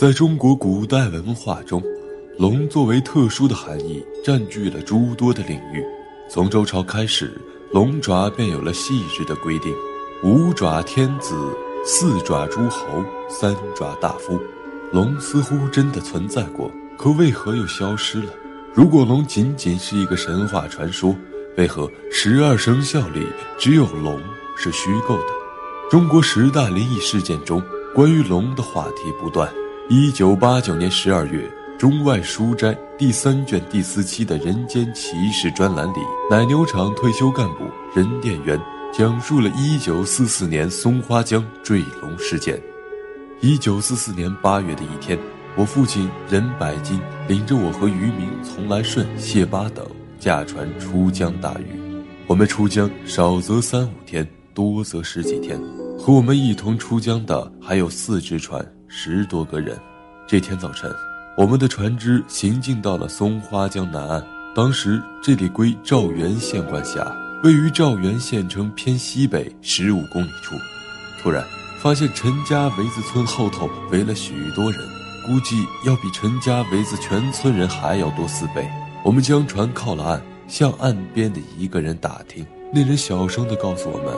在中国古代文化中，龙作为特殊的含义，占据了诸多的领域。从周朝开始，龙爪便有了细致的规定：五爪天子，四爪诸侯，三爪大夫。龙似乎真的存在过，可为何又消失了？如果龙仅仅是一个神话传说，为何十二生肖里只有龙是虚构的？中国十大灵异事件中，关于龙的话题不断。一九八九年十二月，《中外书斋》第三卷第四期的《人间奇事》专栏里，奶牛场退休干部任殿元讲述了一九四四年松花江坠龙事件。一九四四年八月的一天，我父亲任百金领着我和渔民丛来顺、谢八等驾船出江打鱼。我们出江少则三五天，多则十几天。和我们一同出江的还有四只船。十多个人。这天早晨，我们的船只行进到了松花江南岸。当时这里归赵源县管辖，位于赵源县城偏西北十五公里处。突然发现陈家围子村后头围了许多人，估计要比陈家围子全村人还要多四倍。我们将船靠了岸，向岸边的一个人打听。那人小声地告诉我们：“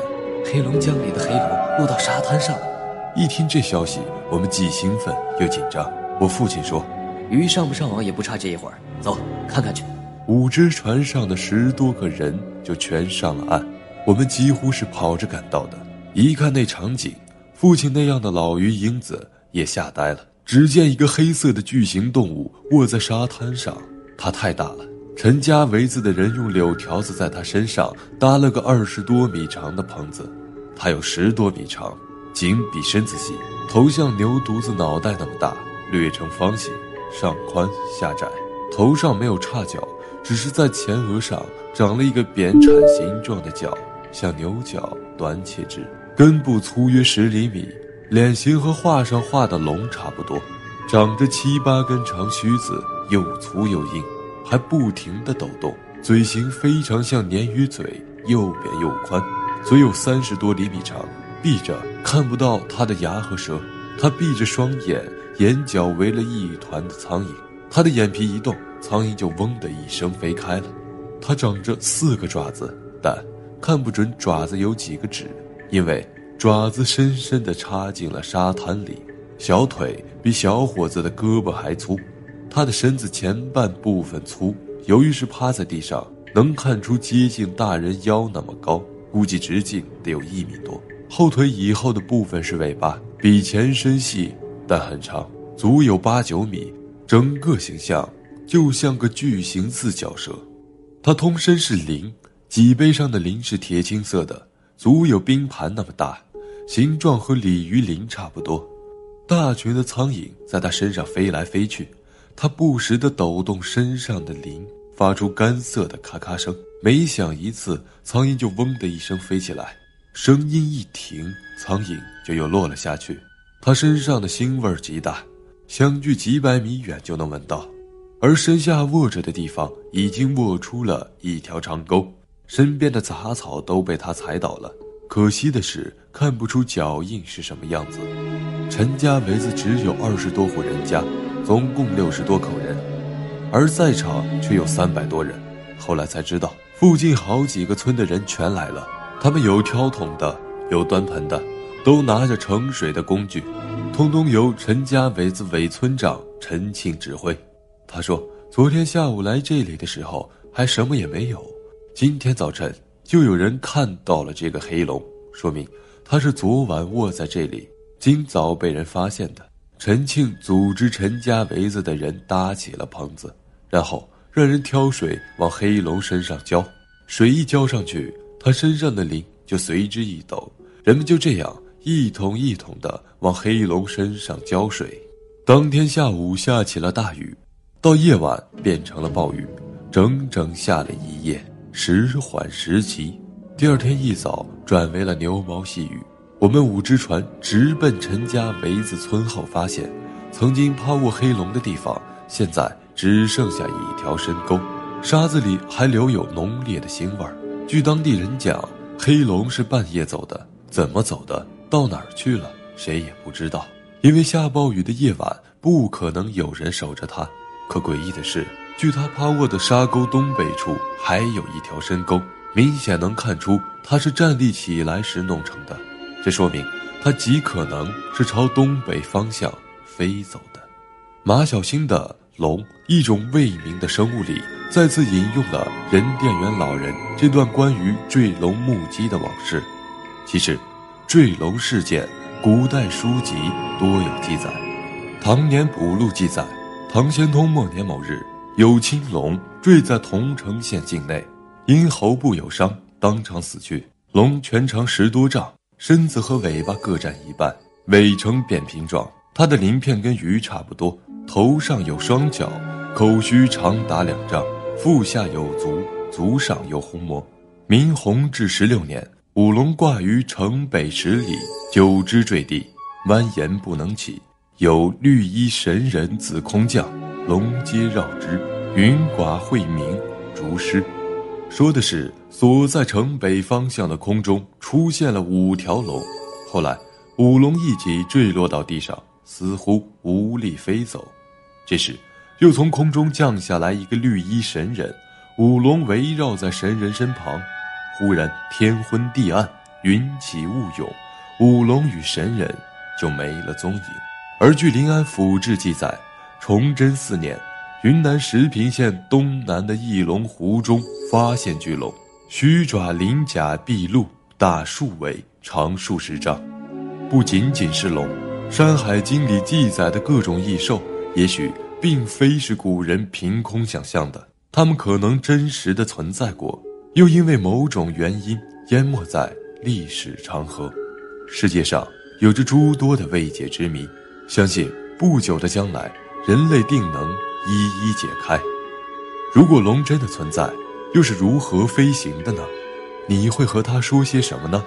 黑龙江里的黑龙落到沙滩上了。”一听这消息，我们既兴奋又紧张。我父亲说：“鱼上不上网也不差这一会儿，走，看看去。”五只船上的十多个人就全上了岸。我们几乎是跑着赶到的。一看那场景，父亲那样的老鱼英子也吓呆了。只见一个黑色的巨型动物卧在沙滩上，它太大了。陈家围子的人用柳条子在它身上搭了个二十多米长的棚子，它有十多米长。颈比身子细，头像牛犊子脑袋那么大，略呈方形，上宽下窄。头上没有叉角，只是在前额上长了一个扁铲形状的角，像牛角，短且直。根部粗约十厘米，脸型和画上画的龙差不多，长着七八根长须子，又粗又硬，还不停地抖动。嘴型非常像鲶鱼嘴，又扁又宽，嘴有三十多厘米长。闭着看不到他的牙和舌，他闭着双眼，眼角围了一团的苍蝇。他的眼皮一动，苍蝇就嗡的一声飞开了。他长着四个爪子，但看不准爪子有几个指，因为爪子深深地插进了沙滩里。小腿比小伙子的胳膊还粗，他的身子前半部分粗，由于是趴在地上，能看出接近大人腰那么高，估计直径得有一米多。后腿以后的部分是尾巴，比前身细，但很长，足有八九米。整个形象就像个巨型四脚蛇。它通身是鳞，脊背上的鳞是铁青色的，足有冰盘那么大，形状和鲤鱼鳞差不多。大群的苍蝇在它身上飞来飞去，它不时地抖动身上的鳞，发出干涩的咔咔声。每响一次，苍蝇就嗡的一声飞起来。声音一停，苍蝇就又落了下去。它身上的腥味极大，相距几百米远就能闻到。而身下卧着的地方已经卧出了一条长沟，身边的杂草都被他踩倒了。可惜的是，看不出脚印是什么样子。陈家围子只有二十多户人家，总共六十多口人，而在场却有三百多人。后来才知道，附近好几个村的人全来了。他们有挑桶的，有端盆的，都拿着盛水的工具，通通由陈家围子韦村长陈庆指挥。他说：“昨天下午来这里的时候还什么也没有，今天早晨就有人看到了这个黑龙，说明他是昨晚卧在这里，今早被人发现的。”陈庆组织陈家围子的人搭起了棚子，然后让人挑水往黑龙身上浇，水一浇上去。他身上的鳞就随之一抖，人们就这样一桶一桶的往黑龙身上浇水。当天下午下起了大雨，到夜晚变成了暴雨，整整下了一夜，时缓时急。第二天一早转为了牛毛细雨。我们五只船直奔陈家围子村后，发现曾经趴卧黑龙的地方，现在只剩下一条深沟，沙子里还留有浓烈的腥味儿。据当地人讲，黑龙是半夜走的，怎么走的，到哪儿去了，谁也不知道。因为下暴雨的夜晚不可能有人守着它。可诡异的是，距他趴卧的沙沟东北处还有一条深沟，明显能看出它是站立起来时弄成的。这说明它极可能是朝东北方向飞走的。马小星的龙，一种未明的生物里，再次引用了任殿元老人这段关于坠龙目击的往事。其实，坠龙事件，古代书籍多有记载。唐年补录记载，唐玄宗末年某日，有青龙坠在桐城县境内，因喉部有伤，当场死去。龙全长十多丈，身子和尾巴各占一半，尾呈扁平状。它的鳞片跟鱼差不多，头上有双角，口须长达两丈，腹下有足，足上有虹膜。明弘治十六年。五龙挂于城北十里，九只坠地，蜿蜒不能起。有绿衣神人自空降，龙皆绕之，云寡晦明，竹诗。说的是所在城北方向的空中出现了五条龙，后来五龙一起坠落到地上，似乎无力飞走。这时，又从空中降下来一个绿衣神人，五龙围绕在神人身旁。忽然天昏地暗，云起雾涌，五龙与神人就没了踪影。而据临安府志记载，崇祯四年，云南石屏县东南的翼龙湖中发现巨龙，须爪鳞甲毕露，大数尾，长数十丈。不仅仅是龙，《山海经》里记载的各种异兽，也许并非是古人凭空想象的，它们可能真实的存在过。又因为某种原因淹没在历史长河，世界上有着诸多的未解之谜，相信不久的将来，人类定能一一解开。如果龙真的存在，又是如何飞行的呢？你会和他说些什么呢？